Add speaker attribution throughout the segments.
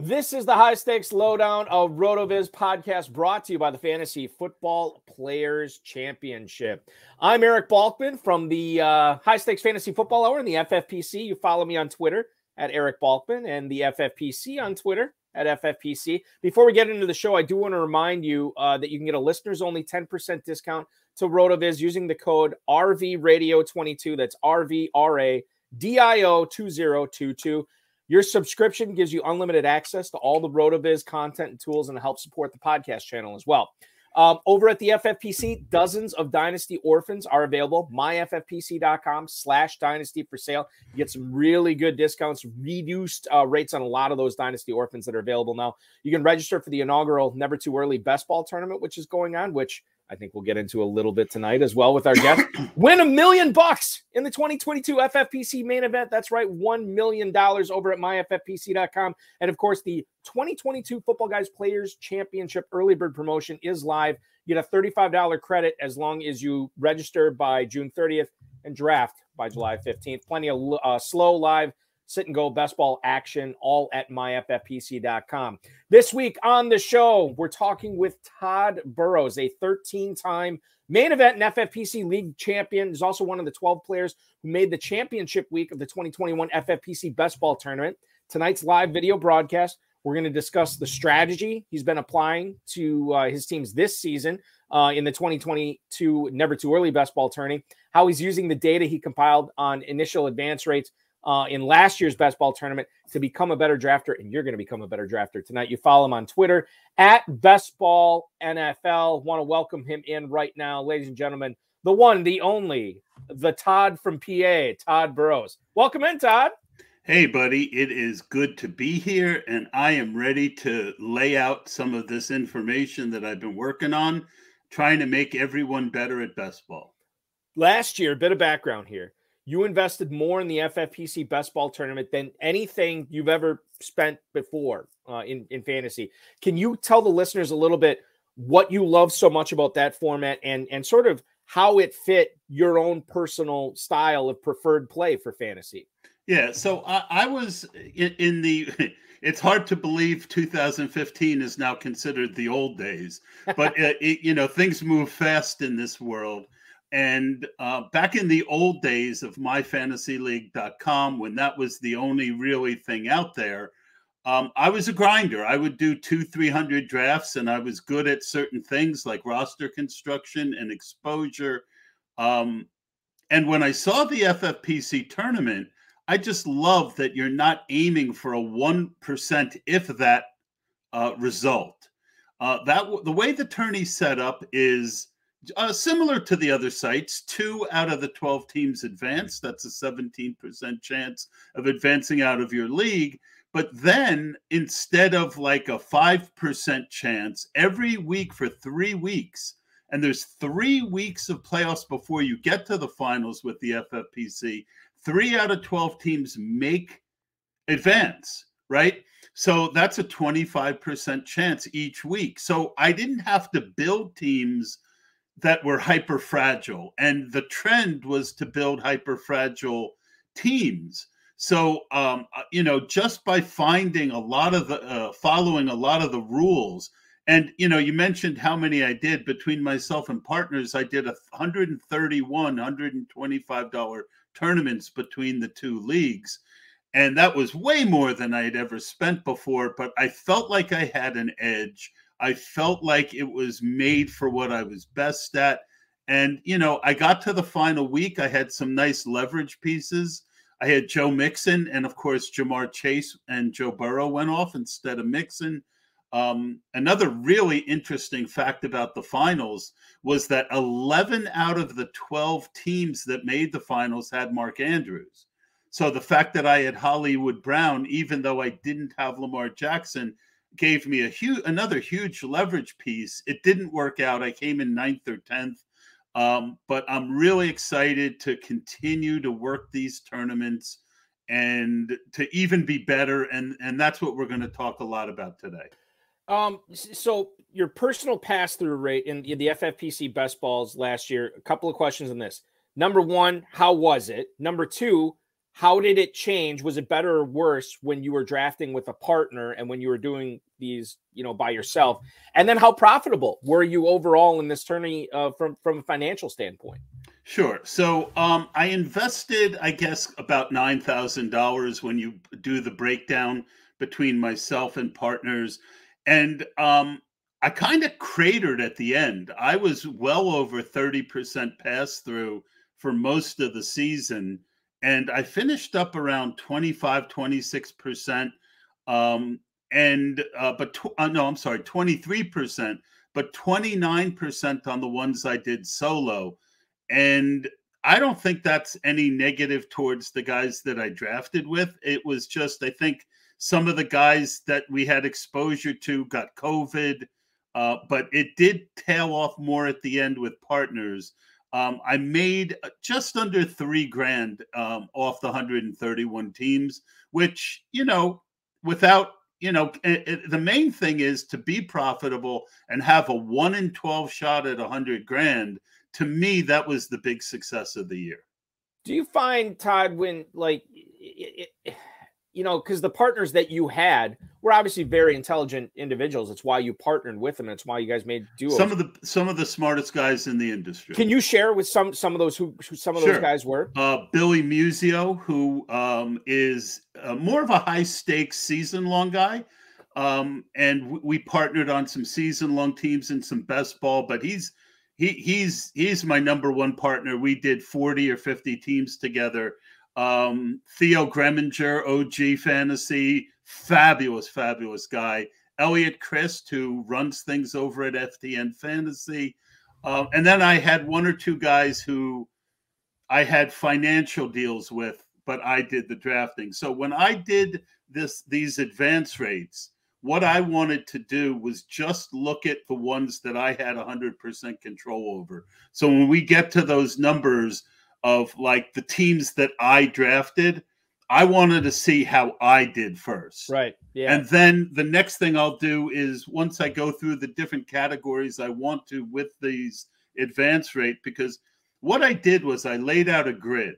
Speaker 1: This is the high stakes lowdown of RotoViz podcast brought to you by the Fantasy Football Players Championship. I'm Eric Balkman from the uh, High Stakes Fantasy Football Hour and the FFPC. You follow me on Twitter at Eric Balkman and the FFPC on Twitter at FFPC. Before we get into the show, I do want to remind you uh, that you can get a listeners only 10% discount to RotoViz using the code RVRadio22. That's RVRA DIO 2022. Your subscription gives you unlimited access to all the RotoViz content and tools and help support the podcast channel as well. Um, over at the FFPC, dozens of Dynasty Orphans are available. MyFFPC.com slash Dynasty for sale. You get some really good discounts, reduced uh, rates on a lot of those Dynasty Orphans that are available now. You can register for the inaugural Never Too Early Best Ball Tournament, which is going on, which – I think we'll get into a little bit tonight as well with our guest. Win a million bucks in the 2022 FFPC main event. That's right, $1 million over at myffpc.com. And of course, the 2022 Football Guys Players Championship early bird promotion is live. You get a $35 credit as long as you register by June 30th and draft by July 15th. Plenty of uh, slow live sit and go best ball action, all at myffpc.com. This week on the show, we're talking with Tod Burros, a 13 time main event and FFPC league champion. He's also one of the 12 players who made the championship week of the 2021 FFPC best ball tournament. Tonight's live video broadcast, we're going to discuss the strategy he's been applying to uh, his teams this season. Uh, in the 2022 Never Too Early Best Ball Tourney, how he's using the data he compiled on initial advance rates uh, in last year's best ball tournament to become a better drafter, and you're going to become a better drafter tonight. You follow him on Twitter at Best Ball NFL. Want to welcome him in right now, ladies and gentlemen. The one, the only, the Tod from PA, Tod Burros. Welcome in, Tod.
Speaker 2: Hey, buddy, it is good to be here, and I am ready to lay out some of this information that I've been working on, trying to make everyone better at best ball.
Speaker 1: Last year, a bit of background here you invested more in the FFPC best ball tournament than anything you've ever spent before uh, in in fantasy. Can you tell the listeners a little bit what you love so much about that format and and sort of how it fit your own personal style of preferred play for fantasy?
Speaker 2: Yeah, so I, I was in, in the. It's hard to believe 2015 is now considered the old days, but it, it, you know things move fast in this world. And uh, back in the old days of myfantasyleague.com, when that was the only really thing out there, um, I was a grinder. I would do two, 300 drafts, and I was good at certain things like roster construction and exposure. Um, and when I saw the FFPC tournament, I just love that you're not aiming for a 1% if that uh, result. Uh, that the way the tourney set up is uh, similar to the other sites, two out of the 12 teams advance. That's a 17% chance of advancing out of your league. But then instead of like a 5% chance, every week for three weeks, and there's three weeks of playoffs before you get to the finals with the FFPC, three out of 12 teams make advance, right? So that's a 25% chance each week. So I didn't have to build teams that were hyper fragile, and the trend was to build hyper fragile teams. So, um, uh, you know, just by finding a lot of the, uh, following a lot of the rules And you know, you mentioned how many I did between myself and partners. I did a 131, 125 dollar tournaments between the two leagues, and that was way more than I had ever spent before. But I felt like I had an edge. I felt like it was made for what I was best at. And, you know, I got to the final week. I had some nice leverage pieces. I had Joe Mixon, and of course, Ja'Marr Chase and Joe Burrow went off instead of Mixon. Um, another really interesting fact about the finals was that 11 out of the 12 teams that made the finals had Mark Andrews. So the fact that I had Hollywood Brown, even though I didn't have Lamar Jackson, gave me a huge another huge leverage piece. It didn't work out. I came in ninth or tenth. Um, but I'm really excited to continue to work these tournaments and to even be better. And and that's what we're going to talk a lot about today.
Speaker 1: Um, so your personal pass through rate in the FFPC best balls last year. A couple of questions on this. Number one, how was it? Number two, how did it change? Was it better or worse when you were drafting with a partner and when you were doing these, you know, by yourself? And then how profitable were you overall in this tourney uh, from from a financial standpoint?
Speaker 2: Sure. So um, I invested, I guess, about nine thousand dollars when you do the breakdown between myself and partners, and um, I kind of cratered at the end. I was well over thirty percent pass through for most of the season and I finished up around 25, 26%. Um, and, uh, but, tw- uh, no, I'm sorry, 23%, but 29% on the ones I did solo. And I don't think that's any negative towards the guys that I drafted with. It was just, I think some of the guys that we had exposure to got COVID, uh, but it did tail off more at the end with partners. Um, I made uh, just under three grand um, off the 131 teams, which, you know, without, you know, it, it, the main thing is to be profitable and have a one in 12 shot at 100 grand. To me, that was the big success of the year.
Speaker 1: Do you find, Tod, when like, it, you know, because the partners that you had were obviously very intelligent individuals. It's why you partnered with them. It's why you guys made duos.
Speaker 2: Some of the some of the smartest guys in the industry.
Speaker 1: Can you share with some some of those who, who some of sure. those guys were?
Speaker 2: Uh, Billy Musio, who um, is uh, more of a high stakes season long guy. Um, and we partnered on some season long teams and some best ball, but he's he he's he's my number one partner. We did 40 or 50 teams together um, Theo Greminger, OG Fantasy, fabulous, fabulous guy. Elliot Christ, who runs things over at FTN Fantasy. Uh, and then I had one or two guys who I had financial deals with, but I did the drafting. So when I did this these advance rates, what I wanted to do was just look at the ones that I had 100% control over. So when we get to those numbers, of like the teams that I drafted, I wanted to see how I did first.
Speaker 1: Right. Yeah.
Speaker 2: And then the next thing I'll do is once I go through the different categories I want to with these advance rate, because what I did was I laid out a grid.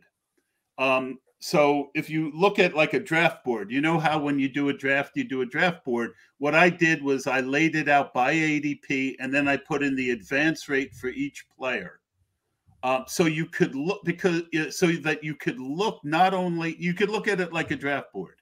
Speaker 2: Um, so if you look at like a draft board, you know how when you do a draft, you do a draft board. What I did was I laid it out by ADP and then I put in the advance rate for each player. Um, so you could look because so that you could look not only you could look at it like a draft board,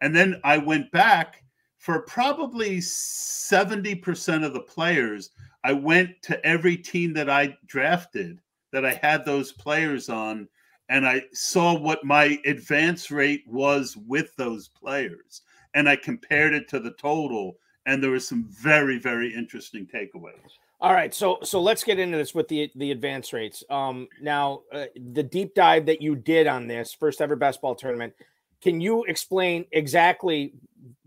Speaker 2: and then I went back for probably seventy percent of the players. I went to every team that I drafted that I had those players on, and I saw what my advance rate was with those players, and I compared it to the total, and there were some very very interesting takeaways.
Speaker 1: All right, so so let's get into this with the the advance rates. Um, now uh, the deep dive that you did on this first ever best ball tournament, can you explain exactly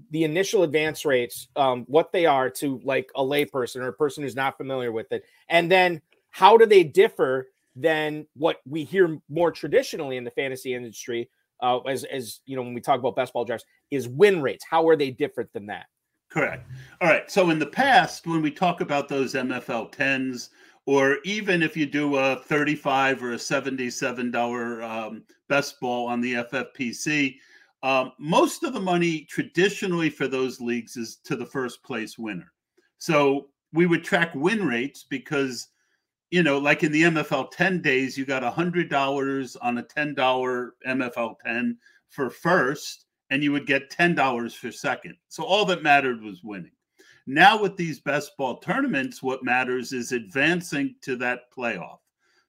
Speaker 1: the initial advance rates, um, what they are to like a layperson or a person who's not familiar with it, and then how do they differ than what we hear more traditionally in the fantasy industry? Uh, as as you know, when we talk about best ball drafts, is win rates. How are they different than that?
Speaker 2: Correct. All right. So in the past, when we talk about those MFL 10s, or even if you do a 35 or a $77 um, best ball on the FFPC, um, most of the money traditionally for those leagues is to the first place winner. So we would track win rates because, you know, like in the MFL 10 days, you got $100 on a $10 MFL 10 for first, and you would get $10 for second. So all that mattered was winning. Now, with these best ball tournaments, what matters is advancing to that playoff.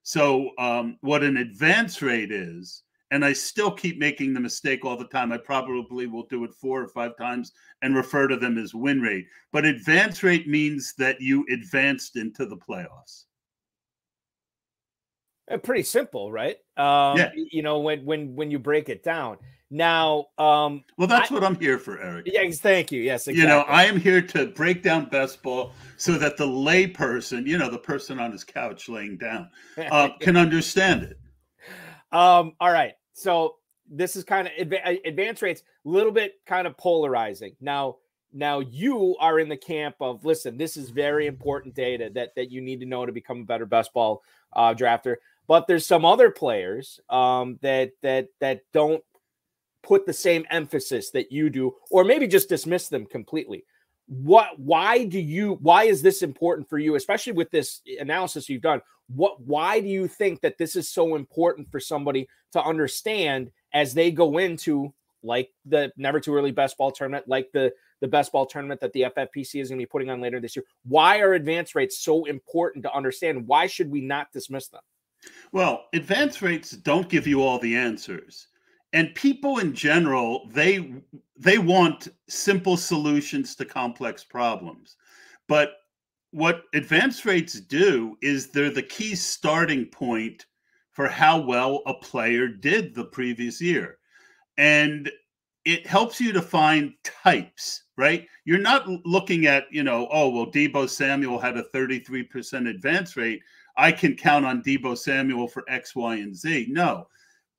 Speaker 2: So, um, what an advance rate is, and I still keep making the mistake all the time. I probably will do it four or five times and refer to them as win rate. But advance rate means that you advanced into the playoffs.
Speaker 1: Uh, pretty simple, right? Um, yeah. You know, when when when you break it down. Now, um,
Speaker 2: well, that's I, what I'm here for, Eric.
Speaker 1: Yes, thank you. Yes,
Speaker 2: exactly. you know, I am here to break down best ball so that the layperson, you know, the person on his couch laying down, uh, can understand it.
Speaker 1: Um, all right. So this is kind of uh, advance rates, a little bit kind of polarizing. Now, now you are in the camp of listen, this is very important data that that you need to know to become a better best ball uh, drafter. But there's some other players um, that that that don't put the same emphasis that you do, or maybe just dismiss them completely. What? Why do you? Why is this important for you, especially with this analysis you've done? what why do you think that this is so important for somebody to understand as they go into like the never too early best ball tournament like the the best ball tournament that the ffpc is going to be putting on later this year why are advance rates so important to understand why should we not dismiss them
Speaker 2: well advance rates don't give you all the answers and people in general they they want simple solutions to complex problems but what advance rates do is they're the key starting point for how well a player did the previous year. And it helps you to find types, right? You're not looking at, you know, oh, well, Deebo Samuel had a 33% advance rate. I can count on Deebo Samuel for X, Y, and Z. No.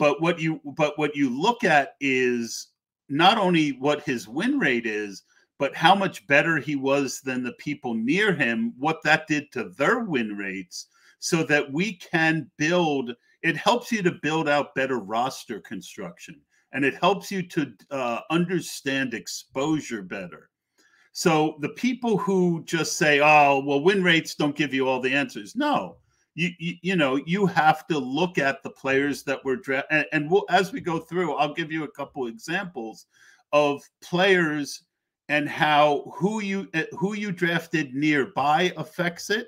Speaker 2: But what you but what you look at is not only what his win rate is, but how much better he was than the people near him, what that did to their win rates, so that we can build. It helps you to build out better roster construction and it helps you to uh, understand exposure better. So the people who just say, "Oh, well, win rates don't give you all the answers," no, you you, you know you have to look at the players that were drafted, and, and we'll, as we go through, I'll give you a couple examples of players and how who you eh, who you drafted nearby affects it.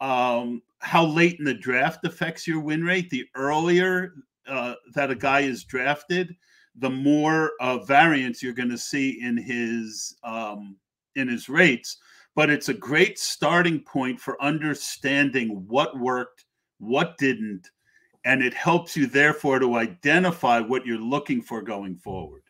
Speaker 2: Um, how late in the draft affects your win rate. The earlier uh, that a guy is drafted, the more uh, variance you're going to see in his um, in his rates. But it's a great starting point for understanding what worked, what didn't, and it helps you therefore to identify what you're looking for going forward.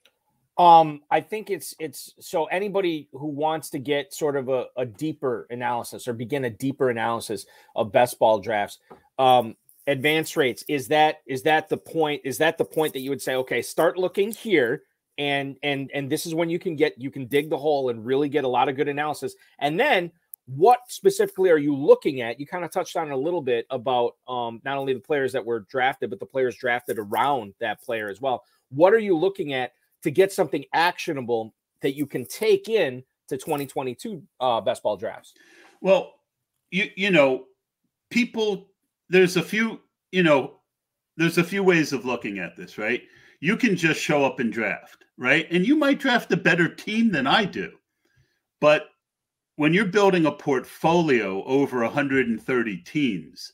Speaker 1: Um, I think it's it's so anybody who wants to get sort of a, a deeper analysis or begin a deeper analysis of best ball drafts, um, advance rates is that is that the point? Is that the point that you would say, okay, start looking here, and and and this is when you can get you can dig the hole and really get a lot of good analysis, and then what specifically are you looking at? You kind of touched on a little bit about um, not only the players that were drafted, but the players drafted around that player as well. What are you looking at to get something actionable that you can take in to 2022 uh, best ball drafts?
Speaker 2: Well, you you know, people there's a few, you know, there's a few ways of looking at this, right? You can just show up and draft, right? And you might draft a better team than I do. But when you're building a portfolio over 130 teams,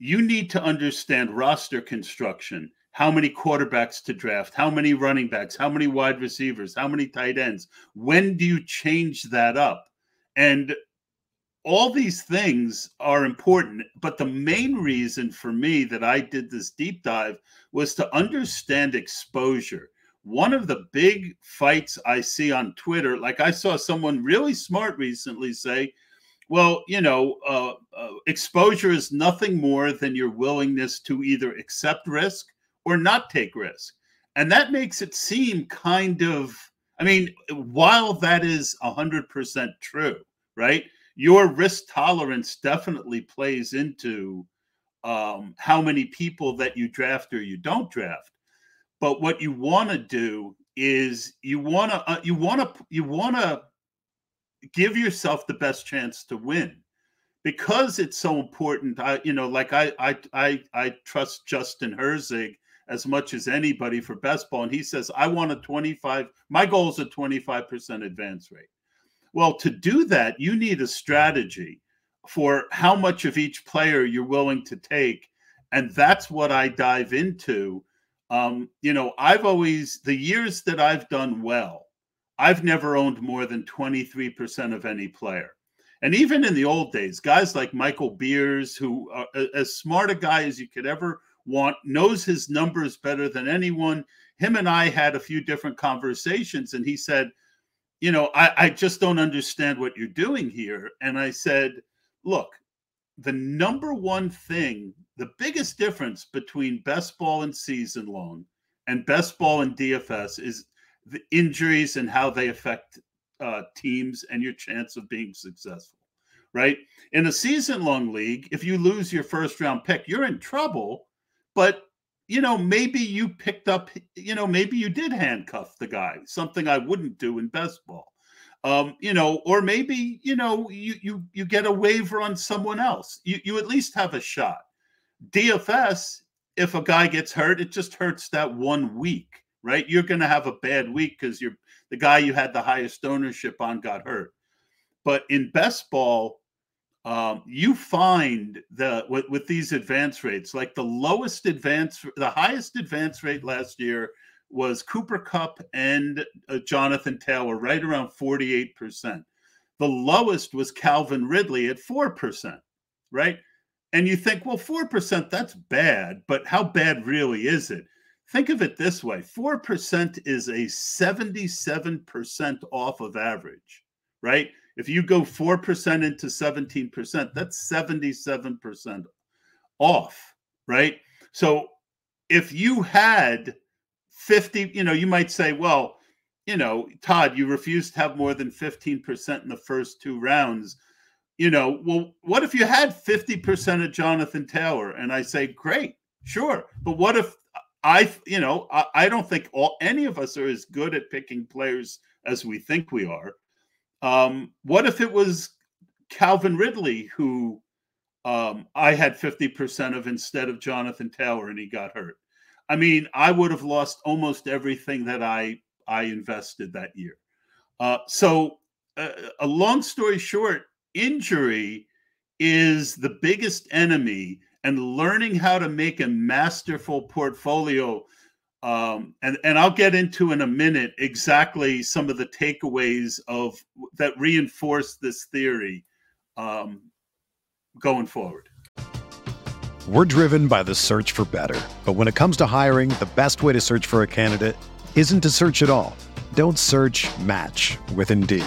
Speaker 2: you need to understand roster construction how many quarterbacks to draft, how many running backs, how many wide receivers, how many tight ends. When do you change that up? And all these things are important, but the main reason for me that I did this deep dive was to understand exposure. One of the big fights I see on Twitter, like I saw someone really smart recently say, well, you know, uh, uh, exposure is nothing more than your willingness to either accept risk or not take risk. And that makes it seem kind of, I mean, while that is 100% true, right? Your risk tolerance definitely plays into um, how many people that you draft or you don't draft. But what you want to do is you want to uh, you want to you want to give yourself the best chance to win because it's so important. I, you know, like I, I, I, I trust Justin Herzig as much as anybody for best ball, and he says I want a 25. My goal is a 25 percent advance rate. Well, to do that, you need a strategy for how much of each player you're willing to take, and that's what I dive into. Um, you know, I've always the years that I've done well, I've never owned more than 23% of any player. And even in the old days, guys like Michael Beers, who are as smart a guy as you could ever want, knows his numbers better than anyone. Him and I had a few different conversations, and he said, You know, I, I just don't understand what you're doing here. And I said, Look, the number one thing, the biggest difference between best ball and season long and best ball and DFS is the injuries and how they affect uh, teams and your chance of being successful, right? In a season long league, if you lose your first round pick, you're in trouble. But, you know, maybe you picked up, you know, maybe you did handcuff the guy, something I wouldn't do in best ball. Um, you know, or maybe, you know, you you you get a waiver on someone else. You you at least have a shot. DFS, if a guy gets hurt, it just hurts that one week right? You're going to have a bad week because you're the guy you had the highest ownership on got hurt. But in best ball, um, you find the with, with these advance rates, like the lowest advance, the highest advance rate last year was Cooper Kupp and uh, Jonathan Taylor, right around 48%. The lowest was Calvin Ridley at 4%, right? And you think, well, 4%, that's bad, but how bad really is it? Think of it this way 4% is a 77% off of average, right? If you go 4% into 17%, that's 77% off, right? So if you had 50, you know, you might say, well, you know, Tod, you refused to have more than 15% in the first two rounds. You know, well, what if you had 50% of Jonathan Taylor? And I say, great, sure. But what if I, you know, I, I, don't think all any of us are as good at picking players as we think we are. Um, what if it was Calvin Ridley who um, I had 50% of instead of Jonathan Taylor and he got hurt? I mean, I would have lost almost everything that I I invested that year. Uh, so, uh, a long story short, injury is the biggest enemy and learning how to make a masterful portfolio. Um, and and I'll get into in a minute exactly some of the takeaways of that reinforce this theory um, going forward.
Speaker 3: We're driven by the search for better, but when it comes to hiring, the best way to search for a candidate isn't to search at all. Don't search. Match with Indeed.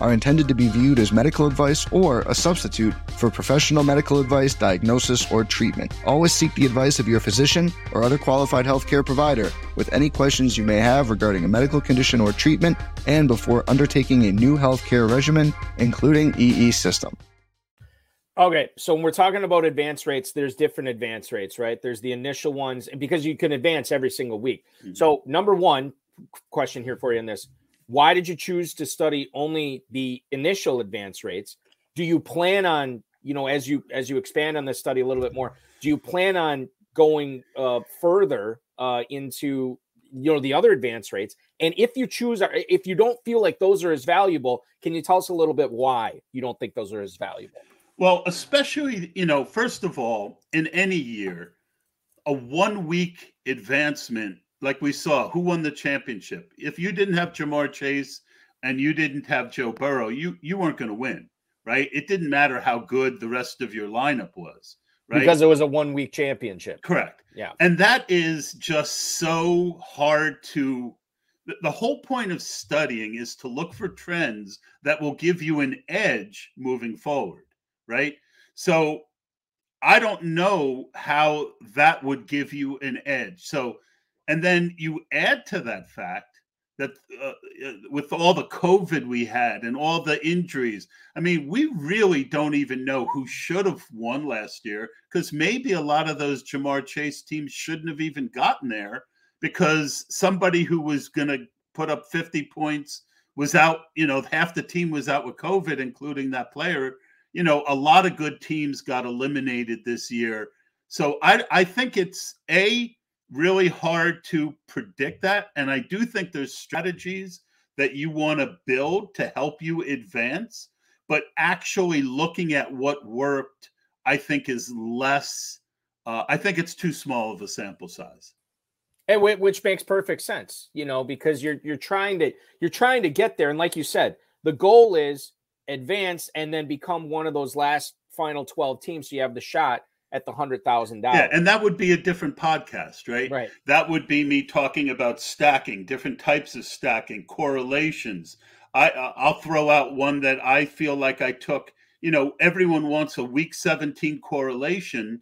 Speaker 4: are intended to be viewed as medical advice or a substitute for professional medical advice, diagnosis, or treatment. Always seek the advice of your physician or other qualified healthcare provider with any questions you may have regarding a medical condition or treatment and before undertaking a new healthcare regimen, including EE system.
Speaker 1: Okay, so when we're talking about advance rates, there's different advance rates, right? There's the initial ones, and because you can advance every single week. Mm-hmm. So, number one question here for you in this why did you choose to study only the initial advance rates? Do you plan on, you know, as you as you expand on this study a little bit more, do you plan on going uh, further uh, into you know the other advance rates? And if you choose, uh, if you don't feel like those are as valuable, can you tell us a little bit why you don't think those are as valuable?
Speaker 2: Well, especially, you know, first of all, in any year, a one week advancement like we saw, who won the championship? If you didn't have Ja'Marr Chase and you didn't have Joe Burrow, you you weren't going to win, right? It didn't matter how good the rest of your lineup was, right?
Speaker 1: Because it was a one week championship.
Speaker 2: Correct.
Speaker 1: Yeah.
Speaker 2: And that is just so hard to the whole point of studying is to look for trends that will give you an edge moving forward, right? So I don't know how that would give you an edge. So and then you add to that fact that uh, uh, with all the COVID we had and all the injuries, I mean, we really don't even know who should have won last year because maybe a lot of those Ja'Marr Chase teams shouldn't have even gotten there because somebody who was going to put up 50 points was out, you know, half the team was out with COVID, including that player. You know, a lot of good teams got eliminated this year. So I, I think it's a really hard to predict that. And I do think there's strategies that you want to build to help you advance, but actually looking at what worked, I think is less. Uh, I think it's too small of a sample size.
Speaker 1: And which makes perfect sense, you know, because you're you're trying to you're trying to get there, and like you said, the goal is advance and then become one of those last final twelve teams, so you have the shot at the hundred thousand dollars.
Speaker 2: Yeah, and that would be a different podcast, right?
Speaker 1: Right.
Speaker 2: That would be me talking about stacking, different types of stacking, correlations. I I'll throw out one that I feel like I took. You know, everyone wants a week 17 correlation,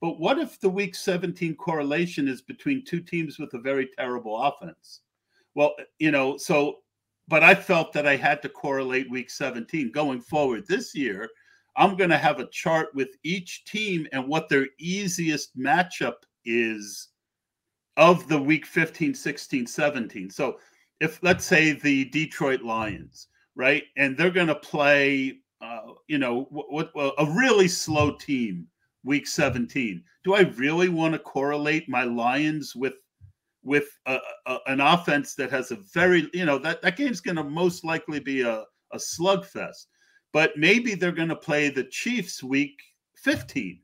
Speaker 2: but what if the week 17 correlation is between two teams with a very terrible offense? Well, you know, so but I felt that I had to correlate week 17 going forward this year I'm going to have a chart with each team and what their easiest matchup is of the week 15, 16, 17. So if let's say the Detroit Lions, right, and they're going to play, uh, you know, what, what a really slow team week 17. Do I really want to correlate my Lions with with a, a, an offense that has a very, you know, that that game's going to most likely be a a slugfest but maybe they're going to play the Chiefs week 15,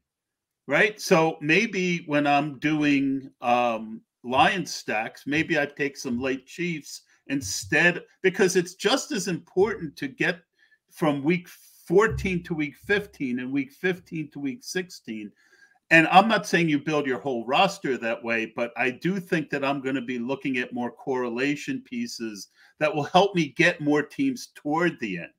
Speaker 2: right? So maybe when I'm doing um, Lion stacks, maybe I take some late Chiefs instead because it's just as important to get from week 14 to week 15 and week 15 to week 16. And I'm not saying you build your whole roster that way, but I do think that I'm going to be looking at more correlation pieces that will help me get more teams toward the end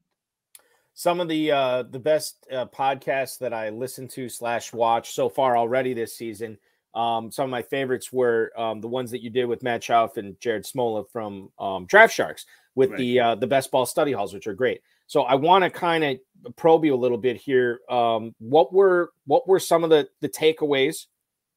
Speaker 1: some of the uh, the best uh, podcasts that I listened to slash watch so far already this season. Um, some of my favorites were um, the ones that you did with Matt Schauf and Jared Smola from um, Draft Sharks with right. the uh, the best ball study halls, which are great. So I want to kind of probe you a little bit here. Um, what were what were some of the the takeaways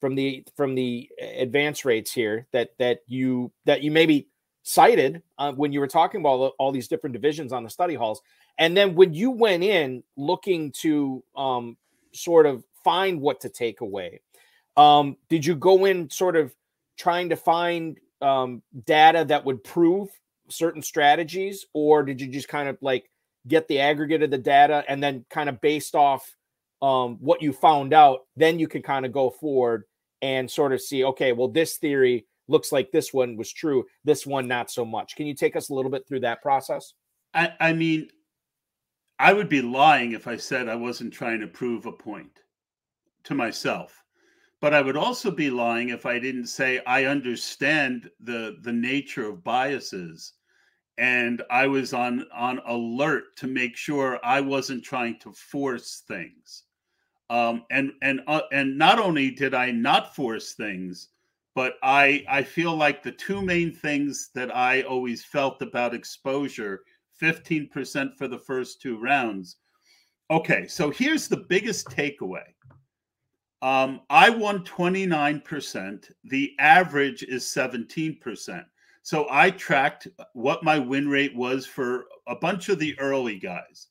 Speaker 1: from the from the advance rates here that that you that you maybe cited uh, when you were talking about all these different divisions on the study halls and then when you went in looking to um, sort of find what to take away, um, did you go in sort of trying to find um, data that would prove certain strategies, or did you just kind of like get the aggregate of the data and then kind of based off um, what you found out, then you can kind of go forward and sort of see, okay, well, this theory looks like this one was true, this one not so much. Can you take us a little bit through that process?
Speaker 2: I, I mean, I would be lying if I said I wasn't trying to prove a point to myself but I would also be lying if I didn't say I understand the the nature of biases and I was on on alert to make sure I wasn't trying to force things. Um, and and uh, and not only did I not force things, but I I feel like the two main things that I always felt about exposure, 15% for the first two rounds. Okay, so here's the biggest takeaway. Um, I won 29%. The average is 17%. So I tracked what my win rate was for a bunch of the early guys.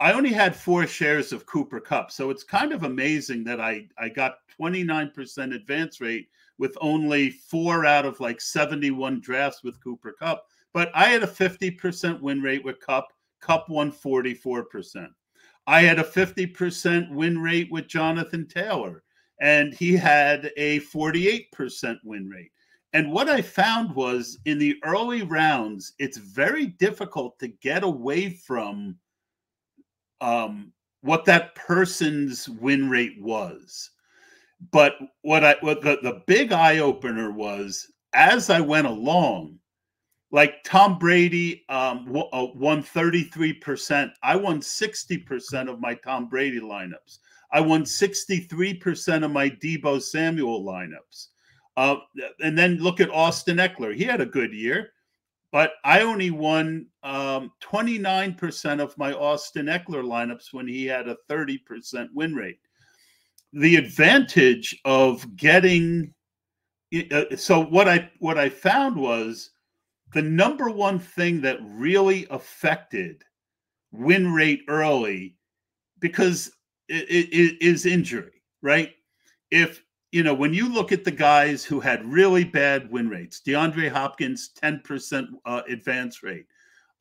Speaker 2: I only had four shares of Cooper Kupp. So it's kind of amazing that I, I got 29% advance rate with only four out of like 71 drafts with Cooper Kupp. But I had a 50% win rate with Kupp. Kupp won 44%. I had a 50% win rate with Jonathan Taylor, and he had a 48% win rate. And what I found was in the early rounds, it's very difficult to get away from um, what that person's win rate was. But what I what the, the big eye opener was as I went along, like Tom Brady um, uh, won 33%. I won 60% of my Tom Brady lineups. I won 63% of my Deebo Samuel lineups. Uh, and then look at Austin Ekeler. He had a good year, but I only won um, 29% of my Austin Ekeler lineups when he had a 30% win rate. The advantage of getting uh, so what I what I found was the number one thing that really affected win rate early because it, it, it is injury, right? If you know, when you look at the guys who had really bad win rates, DeAndre Hopkins, 10% uh, advance rate,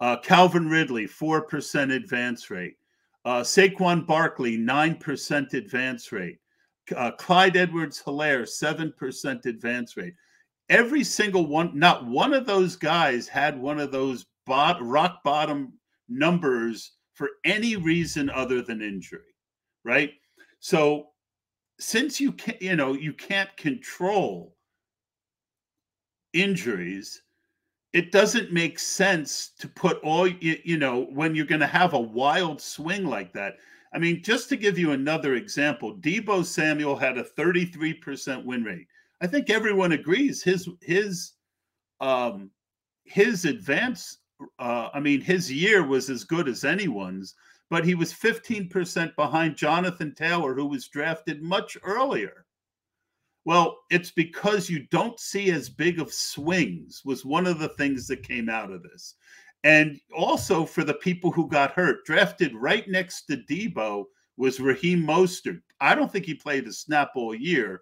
Speaker 2: uh, Calvin Ridley, 4% advance rate, uh, Saquon Barkley, 9% advance rate, uh, Clyde Edwards Helaire, 7% advance rate. Every single one, not one of those guys had one of those bot, rock bottom numbers for any reason other than injury, right? So since you can you know you can't control injuries it doesn't make sense to put all you, you know when you're going to have a wild swing like that i mean just to give you another example Deebo Samuel had a 33% win rate i think everyone agrees his his um his advance uh i mean his year was as good as anyone's but he was 15% behind Jonathan Taylor, who was drafted much earlier. Well, it's because you don't see as big of swings, was one of the things that came out of this. And also for the people who got hurt, drafted right next to Deebo was Raheem Mostert. I don't think he played a snap all year,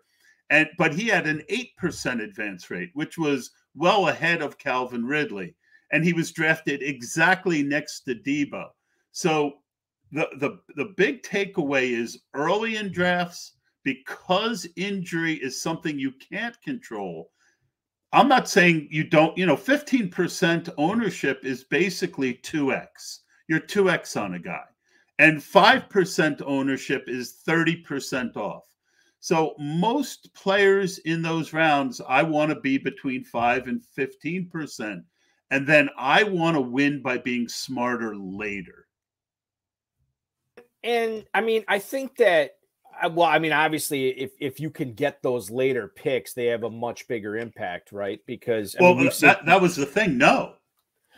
Speaker 2: and but he had an 8% advance rate, which was well ahead of Calvin Ridley. And he was drafted exactly next to Deebo. So the the the big takeaway is early in drafts because injury is something you can't control. I'm not saying you don't, you know, 15% ownership is basically 2x. You're 2x on a guy. And 5% ownership is 30% off. So most players in those rounds, I want to be between 5 and 15%. And then I want to win by being smarter later
Speaker 1: and I mean, I think that uh, well, I mean, obviously, if if you can get those later picks, they have a much bigger impact, right? Because
Speaker 2: I well, mean, that, seen... that was the thing. No.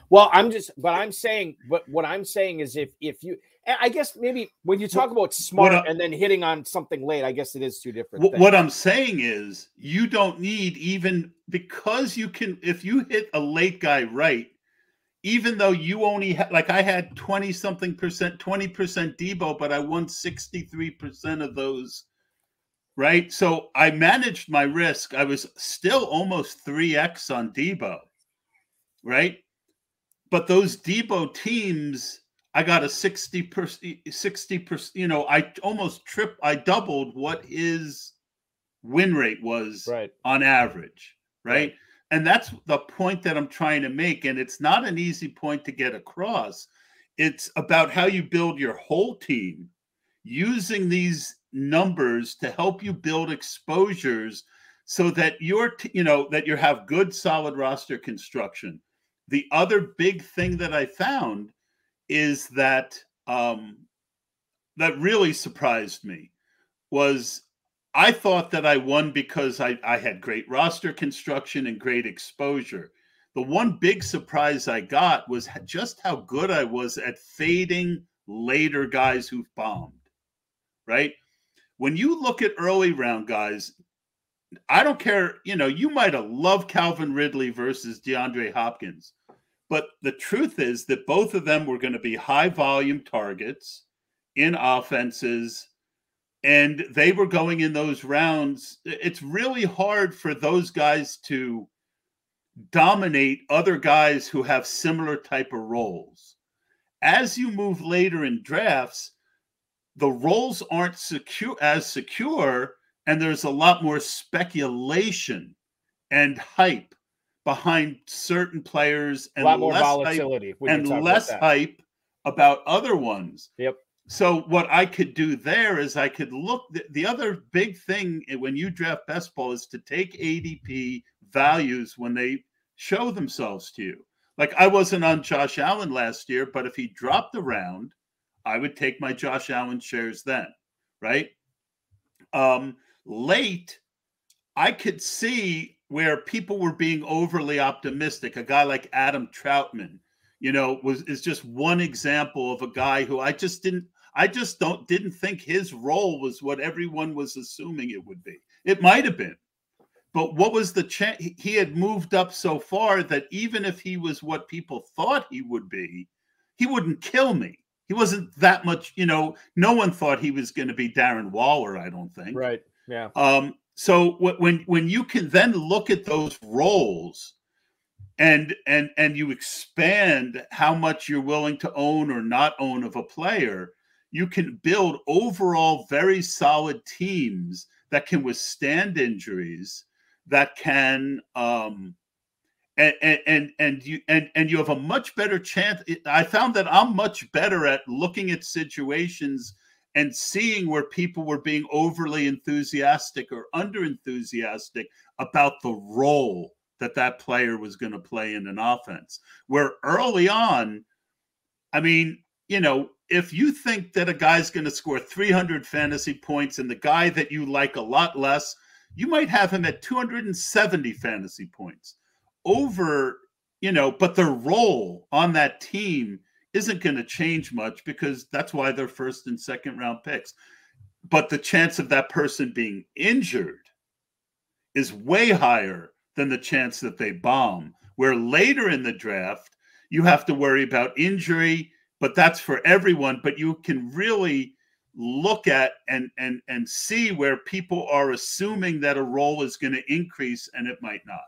Speaker 1: Well, I'm just, but I'm saying, but what I'm saying is, if if you, I guess maybe when you talk about smart I, and then hitting on something late, I guess it is two different.
Speaker 2: What, what I'm saying is, you don't need even because you can if you hit a late guy right, even though you only had like I had 20 something percent, 20% Deebo, but I won 63% of those. Right. So I managed my risk. I was still almost 3x on Deebo. Right. But those Deebo teams, I got a 60 percent, 60 percent, you know, I almost trip, I doubled what his win rate was
Speaker 1: right.
Speaker 2: on average. right. right and that's the point that I'm trying to make. And it's not an easy point to get across. It's about how you build your whole team using these numbers to help you build exposures so that you're you know that you have good solid roster construction the other big thing that i found is that um that really surprised me was i thought that i won because i i had great roster construction and great exposure the one big surprise i got was just how good i was at fading later guys who've bombed right when you look at early round guys I don't care. You know, you might have loved Calvin Ridley versus DeAndre Hopkins, but the truth is that both of them were going to be high volume targets in offenses, and they were going in those rounds. It's really hard for those guys to dominate other guys who have similar type of roles. As you move later in drafts, the roles aren't secure as secure and there's a lot more speculation and hype behind certain players and
Speaker 1: a lot more volatility
Speaker 2: and less hype about other ones.
Speaker 1: Yep.
Speaker 2: So what I could do there is I could look the, the other big thing when you draft best ball is to take ADP values when they show themselves to you. Like I wasn't on Josh Allen last year, but if he dropped around, I would take my Josh Allen shares then, right? Um, late, I could see where people were being overly optimistic. A guy like Adam Trautman, you know, was is just one example of a guy who I just didn't I just don't didn't think his role was what everyone was assuming it would be. It might have been. But what was the chance? He had moved up so far that even if he was what people thought he would be, he wouldn't kill me. He wasn't that much, you know, no one thought he was going to be Darren Waller, I don't think.
Speaker 1: Right. Yeah.
Speaker 2: Um, so when when you can then look at those roles and and and you expand how much you're willing to own or not own of a player, you can build overall very solid teams that can withstand injuries, that can um, and, and and you and and you have a much better chance. I found that I'm much better at looking at situations and seeing where people were being overly enthusiastic or under enthusiastic about the role that that player was going to play in an offense. Where early on, I mean, you know, if you think that a guy's going to score 300 fantasy points and the guy that you like a lot less, you might have him at 270 fantasy points over, you know, but their role on that team isn't going to change much because that's why they're first and second round picks. But the chance of that person being injured is way higher than the chance that they bomb. Where later in the draft, you have to worry about injury, but that's for everyone. But you can really look at and and and see where people are assuming that a role is going to increase and it might not.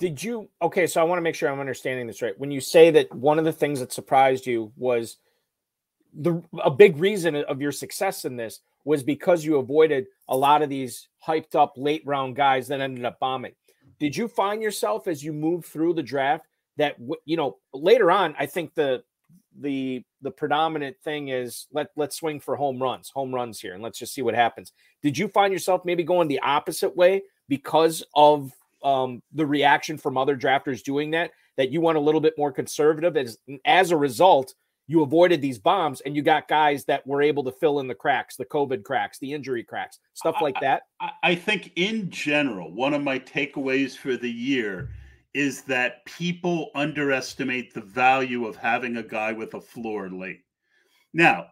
Speaker 1: Did you okay? So I want to make sure I'm understanding this right. When you say that one of the things that surprised you was the a big reason of your success in this was because you avoided a lot of these hyped up late round guys that ended up bombing. Did you find yourself as you moved through the draft that you know later on? I think the the the predominant thing is let let's swing for home runs, home runs here, and let's just see what happens. Did you find yourself maybe going the opposite way because of um, the reaction from other drafters doing that, that you went a little bit more conservative. As, as a result, you avoided these bombs and you got guys that were able to fill in the cracks, the COVID cracks, the injury cracks, stuff like that.
Speaker 2: I, I think in general, one of my takeaways for the year is that people underestimate the value of having a guy with a floor late. Now,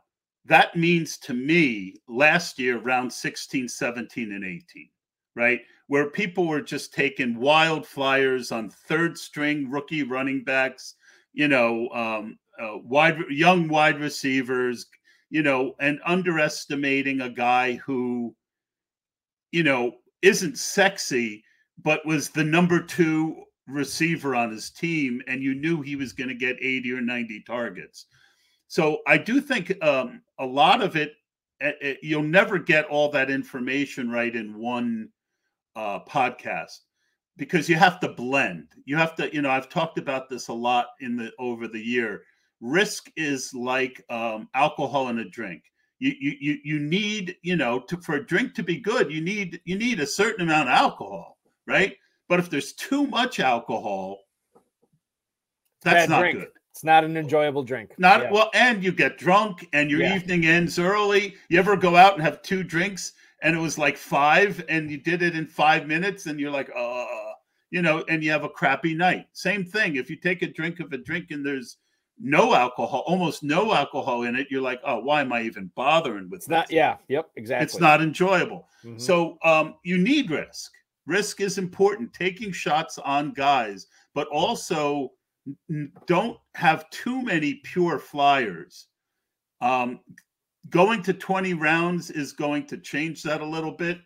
Speaker 2: that means to me last year, round 16, 17, and 18, right? Where people were just taking wild flyers on third string rookie running backs, you know, um, uh, wide young wide receivers, you know, and underestimating a guy who, you know, isn't sexy, but was the number two receiver on his team, and you knew he was going to get 80 or 90 targets. So I do think um, a lot of it, it, eh, eh, you'll never get all that information right in one uh, podcast because you have to blend. You have to, you know, I've talked about this a lot in the over the year. Risk is like um, alcohol in a drink. you you you need you know to for a drink to be good you need you need a certain amount of alcohol right but if there's too much alcohol that's
Speaker 1: Bad
Speaker 2: not
Speaker 1: drink.
Speaker 2: good
Speaker 1: It's not an enjoyable drink.
Speaker 2: not
Speaker 1: Yeah.
Speaker 2: well and you get drunk and your
Speaker 1: Yeah.
Speaker 2: evening ends early you ever go out and have two drinks and it was like five and you did it in five minutes and you're like uh you know and you have a crappy night same thing if you take a drink of a drink and there's no alcohol almost no alcohol in it you're like oh why am i even bothering with
Speaker 1: It's not. Yeah. Yep. Exactly.
Speaker 2: it's not enjoyable
Speaker 1: Mhm.
Speaker 2: so um, you need risk. Risk is important. Taking shots on guys, but also don't have too many pure flyers. Um, going to 20 rounds is going to change that a little bit,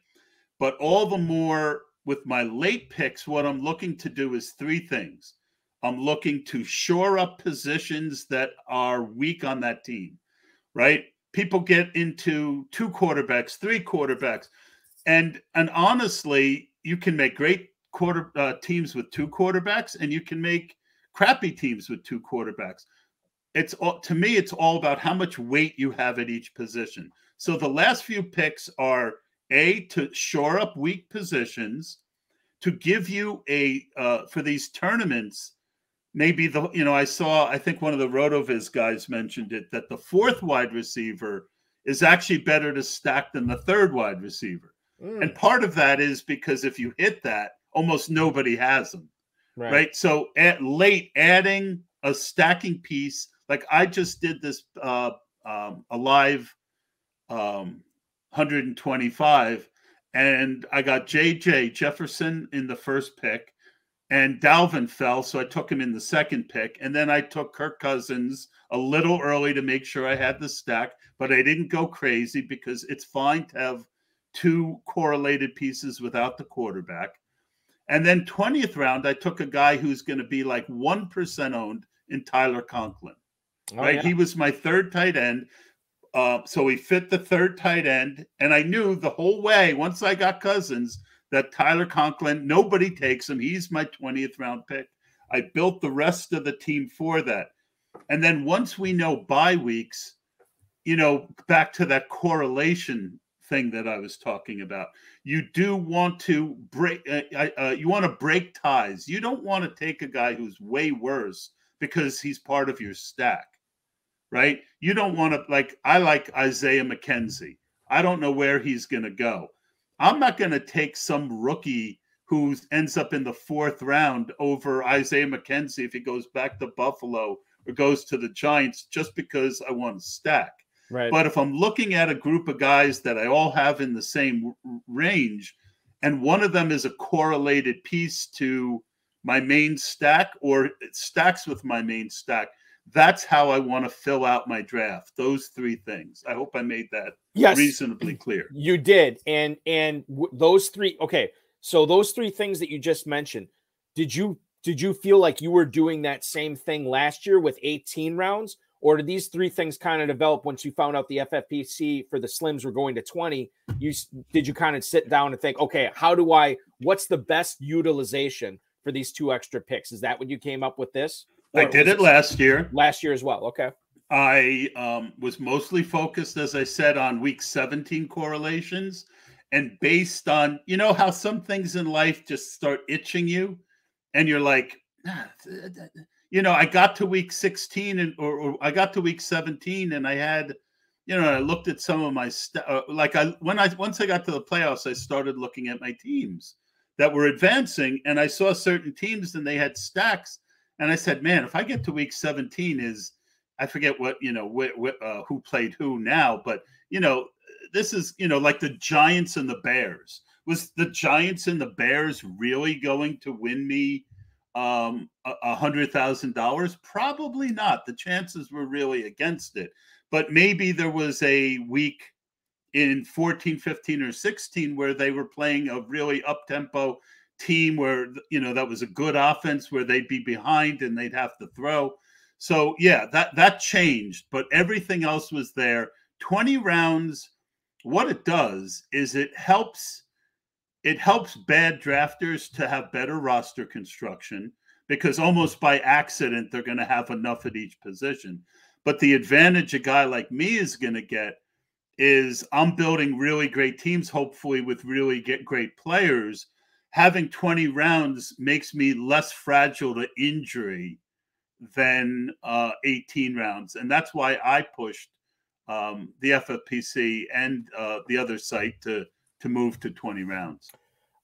Speaker 2: but all the more with my late picks, what I'm looking to do is three things. I'm looking to shore up positions that are weak on that team, right? People get into two quarterbacks, three quarterbacks and and honestly you can make great quarter uh, teams with two quarterbacks and you can make crappy teams with two quarterbacks it's all to me it's all about how much weight you have at each position. So the last few picks are a to shore up weak positions to give you a uh, for these tournaments maybe the you know i saw i think one of the rotoviz guys mentioned it that the fourth wide receiver is actually better to stack than the third wide receiver.
Speaker 1: Mm,
Speaker 2: and part of that is because if you hit that, almost nobody has them, right? So at late, adding a stacking piece, like I just did this uh, um, a live um, 125, and I got JJ Jefferson in the first pick, and Dalvin fell, so I took him in the second pick, and then I took Kirk Cousins a little early to make sure I had the stack, but I didn't go crazy because it's fine to have two correlated pieces without the quarterback. And then 20th round, I took a guy who's going to be like 1% owned in Tyler Conklin,
Speaker 1: Oh,
Speaker 2: right?
Speaker 1: yeah.
Speaker 2: He was my third tight end. Uh, so he fit the third tight end. And I knew the whole way, once I got Cousins, that Tyler Conklin, nobody takes him. He's my 20th round pick. I built the rest of the team for that. And then once we know bye weeks, you know, back to that correlation thing that I was talking about. You do want to break. Uh, uh, you want to break ties. You don't want to take a guy who's way worse because he's part of your stack, right? You don't want to like. I like Isaiah McKenzie. I don't know where he's going to go. I'm not going to take some rookie who ends up in the fourth round over Isaiah McKenzie if he goes back to Buffalo or goes to the Giants just because I want to stack.
Speaker 1: Right.
Speaker 2: But if I'm looking at a group of guys that I all have in the same range, and one of them is a correlated piece to my main stack or it stacks with my main stack, that's how I want to fill out my draft. Those three things. I hope I made that
Speaker 1: yes.
Speaker 2: reasonably clear.
Speaker 1: You did, and and w- those three. Okay, so those three things that you just mentioned, did you did you feel like you were doing that same thing last year with 18 rounds, or did these three things kind of develop once you found out the FFPC for the Slims were going to 20? You did you kind of sit down and think, okay, how do I? What's the best utilization for these two extra picks? Is that what you came up with this?
Speaker 2: I did it last year.
Speaker 1: last year as well. Okay.
Speaker 2: I um, was mostly focused, as I said, on week 17 correlations and based on, you know, how some things in life just start itching you and you're like, "Ah, th- th- th-" you know, I got to week 16 and or, or I got to week 17 and I had, you know, I looked at some of my st- uh, like I when I once I got to the playoffs, I started looking at my teams that were advancing and I saw certain teams and they had stacks and I said, man, if I get to week 17 is I forget what you know wh- wh- uh, who played who now, but you know this is you know like the Giants and the Bears. Was the Giants and the Bears really going to win me um, a hundred thousand dollars? Probably not. The chances were really against it. But maybe there was a week in 14, 15, or 16 where they were playing a really up tempo team where you know that was a good offense where they'd be behind and they'd have to throw. So yeah, that that changed, but everything else was there. 20 rounds what it does is it helps it helps bad drafters to have better roster construction because almost by accident they're going to have enough at each position. But the advantage a guy like me is going to get is I'm building really great teams, hopefully with really get great players. Having 20 rounds makes me less fragile to injury than uh, 18 rounds, and that's why I pushed um, the FFPC and uh, the other site to to move to 20 rounds.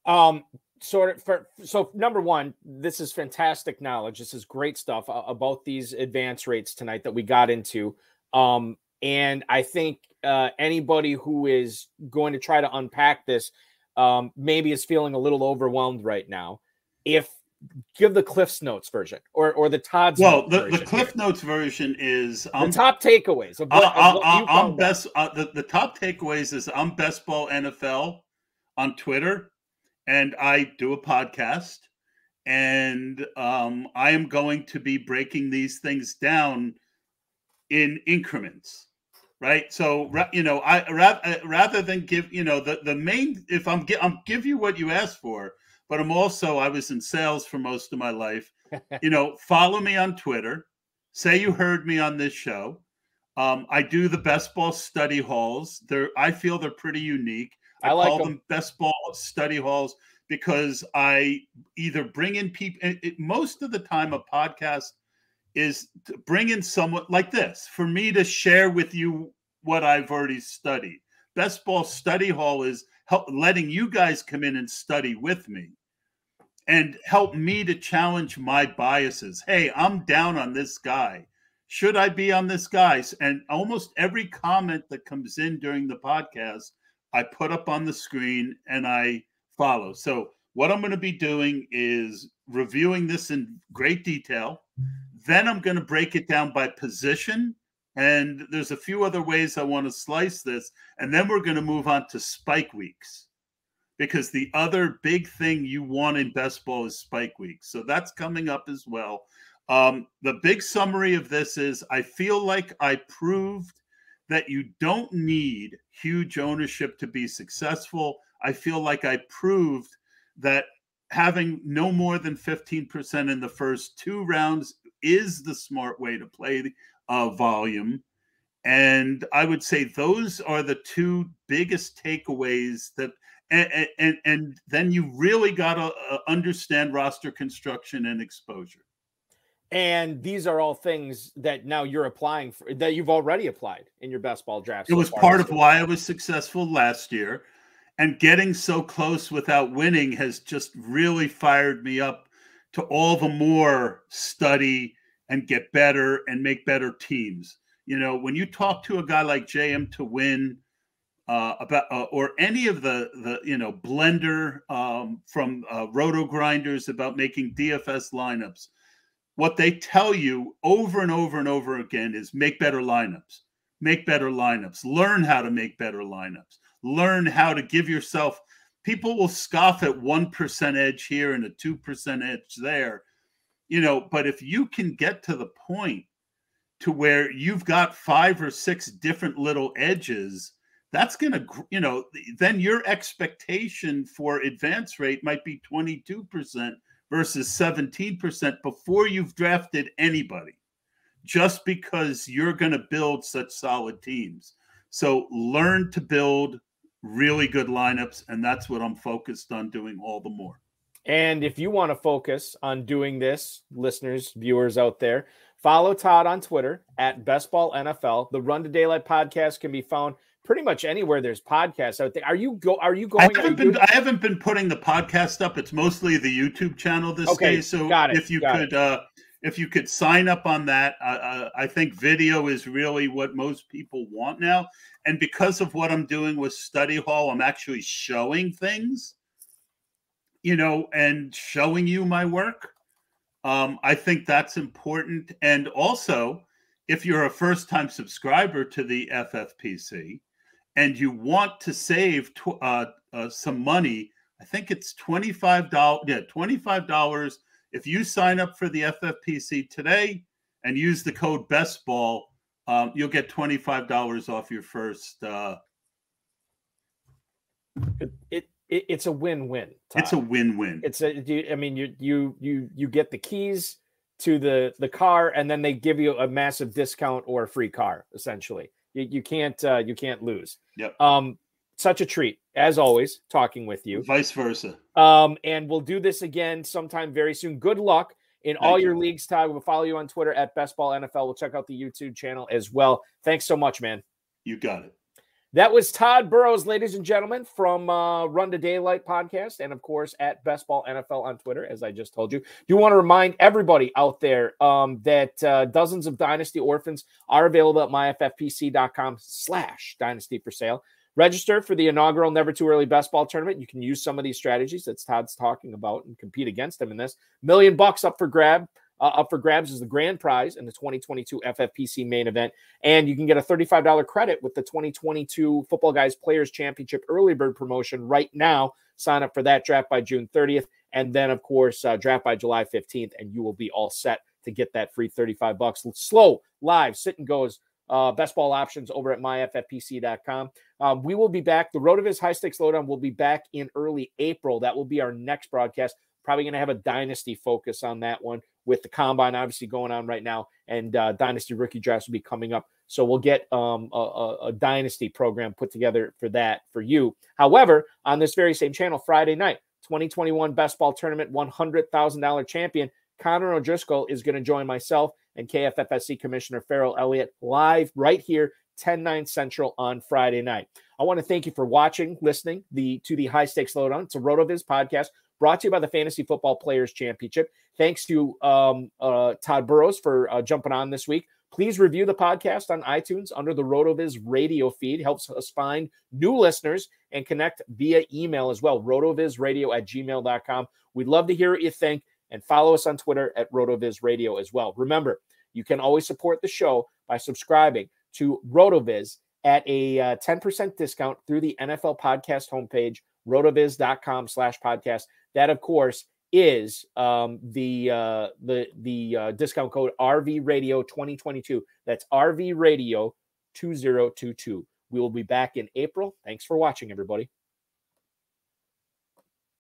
Speaker 1: Um, sort of for so number one, this is fantastic knowledge. This is great stuff uh, about these advance rates tonight that we got into. Um, and I think uh, anybody who is going to try to unpack this um, maybe is feeling a little overwhelmed right now. If give the Cliff's Notes version or or the Tod's.
Speaker 2: Well, the, the Cliff. Notes version is
Speaker 1: um, the top takeaways. Of what,
Speaker 2: uh, uh, I'm best. Uh, the the top takeaways is I'm best ball NFL on Twitter, and I do a podcast, and um, I am going to be breaking these things down in increments right? So you know i rather, uh, rather than give you know the the main if i'm i'm give you what you asked for but i'm also i was in sales for most of my life. You know follow me on twitter. Say you heard me on this show. Um, i do the best ball study halls. They're i feel they're pretty unique. I, I like call them. them best ball study halls because i either bring in people most of the time a podcast is to bring in someone like this for me to share with you what I've already studied. Best Ball Study Hall is help, letting you guys come in and study with me and help me to challenge my biases. Hey, I'm down on this guy. Should I be on this guy? And almost every comment that comes in during the podcast, I put up on the screen and I follow. So, what I'm going to be doing is reviewing this in great detail then I'm going to break it down by position. And there's a few other ways I want to slice this. And then we're going to move on to spike weeks because the other big thing you want in best ball is spike weeks. So that's coming up as well. Um, the big summary of this is I feel like I proved that you don't need huge ownership to be successful. I feel like I proved that having no more than 15% in the first two rounds is the smart way to play uh, volume. And I would say those are the two biggest takeaways that, and, and, and then you really got to uh, understand roster construction and exposure.
Speaker 1: And these are all things that now you're applying for that you've already applied in your best ball draft.
Speaker 2: It so was part of why I was successful last year. And getting so close without winning has just really fired me up to all the more study and get better and make better teams. You know, when you talk to a guy like JMToWin uh, about uh, or any of the the you know blender um, from uh, RotoGrinders about making DFS lineups, what they tell you over and over and over again is make better lineups, make better lineups, learn how to make better lineups, learn how to give yourself people will scoff at 1% edge here and a 2% edge there. You know, but if you can get to the point to where you've got five or six different little edges, that's going to, you know, then your expectation for advance rate might be 22% versus 17% before you've drafted anybody, just because you're going to build such solid teams. So learn to build really good lineups, and that's what I'm focused on doing all the more.
Speaker 1: And if you want to focus on doing this, listeners, viewers out there, follow Tod on Twitter at Bestball NFL. The Run to Daylight podcast can be found pretty much anywhere there's podcasts out there. Are you go? Are you going?
Speaker 2: I haven't been. I haven't been putting the podcast up. It's mostly the YouTube channel this okay, day. So if you could, uh, if you could sign up on that, uh, I think video is really what most people want now. And because of what I'm doing with Study Hall, I'm actually showing things, you know, and showing you my work. Um, I think that's important. And also, if you're a first time subscriber to the FFPC and you want to save uh, uh, some money, I think it's $25. Yeah, $25. If you sign up for the FFPC today and use the code BESTBALL, um, you'll get twenty five dollars off your first. Uh,
Speaker 1: it, it, it it's a win win.
Speaker 2: It's a win win.
Speaker 1: It's a. I mean, you you you you get the keys to the the car, and then they give you a massive discount or a free car. Essentially, You, you can't uh, you can't lose.
Speaker 2: Yep.
Speaker 1: Um, such a treat as always talking with you.
Speaker 2: Vice versa.
Speaker 1: Um, and we'll do this again sometime very soon. Good luck in
Speaker 2: Thank
Speaker 1: all
Speaker 2: you.
Speaker 1: your leagues, Tod. We'll follow you on Twitter at Best Ball NFL. We'll check out the YouTube channel as well. Thanks so much, man.
Speaker 2: You got it.
Speaker 1: That was Tod Burros, ladies and gentlemen, from uh, Run to Daylight podcast, and of course at Best Ball NFL on Twitter, as I just told you. Do you want to remind everybody out there um, that uh, dozens of Dynasty orphans are available at myffpc.com/slash Dynasty for sale. Register for the inaugural Never Too Early Best Ball tournament. You can use some of these strategies that Tod's talking about and compete against them in this. Million bucks up for grab. Uh, up for grabs is the grand prize in the 2022 FFPC main event. And you can get a $35 credit with the 2022 Football Guys Players Championship early bird promotion right now. Sign up for that draft by June 30th. And then, of course, uh, draft by July 15th, and you will be all set to get that free 35 bucks. Slow, live, sit and goes. Uh, best ball options over at myffpc.com. Um, we will be back. The RotoViz High Stakes Lowdown will be back in early April. That will be our next broadcast. Probably going to have a dynasty focus on that one with the combine obviously going on right now, and uh, dynasty rookie drafts will be coming up. So we'll get um, a, a, a dynasty program put together for that for you. However, on this very same channel, Friday night, 2021 Best Ball Tournament $100,000 champion Connor O'Driscoll is going to join myself and KFFSC Commissioner Farrell Elliott live right here, 10 9 Central on Friday night. I want to thank you for watching, listening the to the High Stakes Lowdown. It's a RotoViz podcast brought to you by the Fantasy Football Players Championship. Thanks to um, uh, Tod Burros for uh, jumping on this week. Please review the podcast on iTunes under the RotoViz radio feed. Helps us find new listeners and connect via email as well. RotoVizRadio at gmail.com. We'd love to hear what you think and follow us on Twitter at RotoViz Radio as well. Remember, you can always support the show by subscribing to RotoViz at a uh, 10% discount through the NFL podcast homepage, rotoviz.com slash podcast. That, of course, is um, the uh, the the uh, discount code RV Radio 2022. That's RV Radio 2022. We will be back in April. Thanks for watching, everybody.